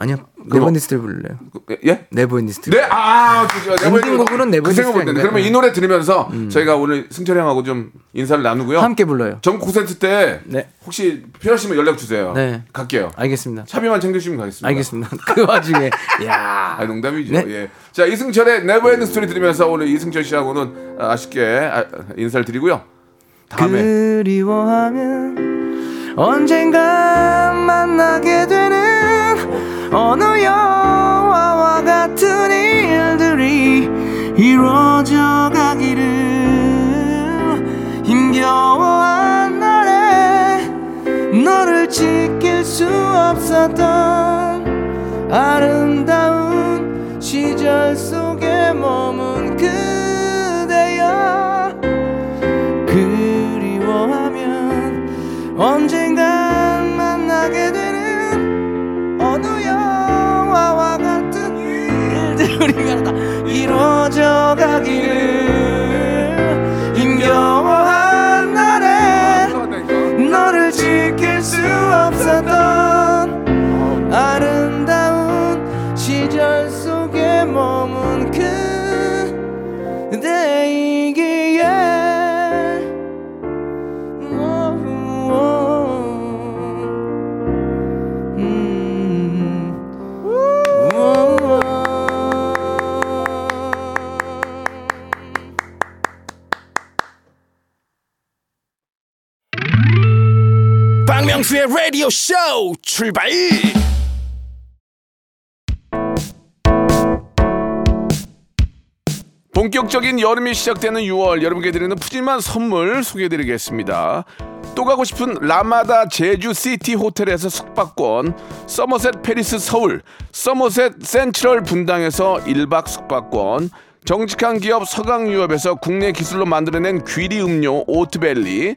아니요. 그거- Never Ending Story를 부를래요. 예? Never Ending Story. 네, 아, 그죠. 엔딩곡으로는 그 생각 못했네. Never Ending Story 그러면 이? 노래 들으면서 저희가 오늘 승철 형하고 좀 인사를 나누고요. 함께 불러요. 전국 콘서트 때 네. 혹시 필요하시면 연락 주세요. 네. 갈게요. 알겠습니다. 차비만 챙겨주시면 가겠습니다. 알겠습니다. 그 와중에 야. 아, 농담이죠. 네. 예. 자, 이승철의 Never Ending Story 들으면서 오늘 이승철 씨하고는 아쉽게 아, 인사를 드리고요. 다음에 그리워하면 언젠가 만나게 되는 어느 영화와 같은 일들이 이루어져 가기를 힘겨워한 날에 너를 지킬 수 없었던 아름다운 시절 속 이루어져 가기를 박명수의 라디오 쇼 출발 본격적인 여름이 시작되는 6월 여러분께 드리는 푸짐한 선물 소개해드리겠습니다. 또 가고 싶은 라마다 제주 시티 호텔에서 숙박권, 서머셋 페리스 서울, 서머셋 센트럴 분당에서 1박 숙박권, 정직한 기업 서강유업에서 국내 기술로 만들어낸 귀리 음료 오트벨리,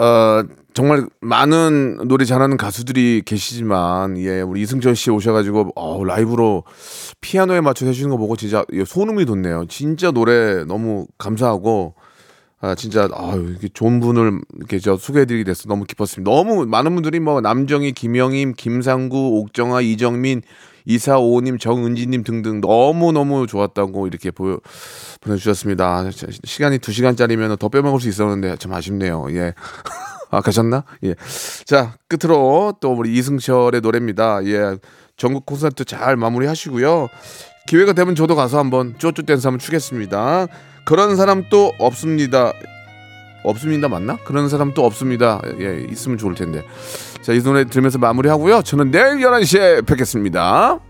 어, 정말 많은 노래 잘하는 가수들이 계시지만, 예, 우리 이승철 씨 오셔가지고, 어, 라이브로 피아노에 맞춰 해주는 거 보고 진짜 예, 소름이 돋네요. 진짜 노래 너무 감사하고, 아, 진짜, 아 이렇게 좋은 분을 이렇게 저 소개해드리게 돼서 너무 기뻤습니다. 너무 많은 분들이 뭐, 남정희, 김영임, 김상구, 옥정아, 이정민, 이사오님, 정은지님 등등 너무너무 좋았다고 이렇게 보여, 보내주셨습니다. 시- 시간이 두 시간짜리면 더 빼먹을 수 있었는데 참 아쉽네요. 예. 아, 가셨나? 예. 자, 끝으로 또 우리 이승철의 노래입니다. 예. 전국 콘서트 잘 마무리 하시고요. 기회가 되면 저도 가서 한번 쪼쪼 댄스 한번 추겠습니다. 그런 사람 또 없습니다. 없습니다 맞나? 그런 사람 또 없습니다. 예, 있으면 좋을 텐데. 자, 이 노래 들으면서 마무리하고요. 저는 내일 11시에 뵙겠습니다.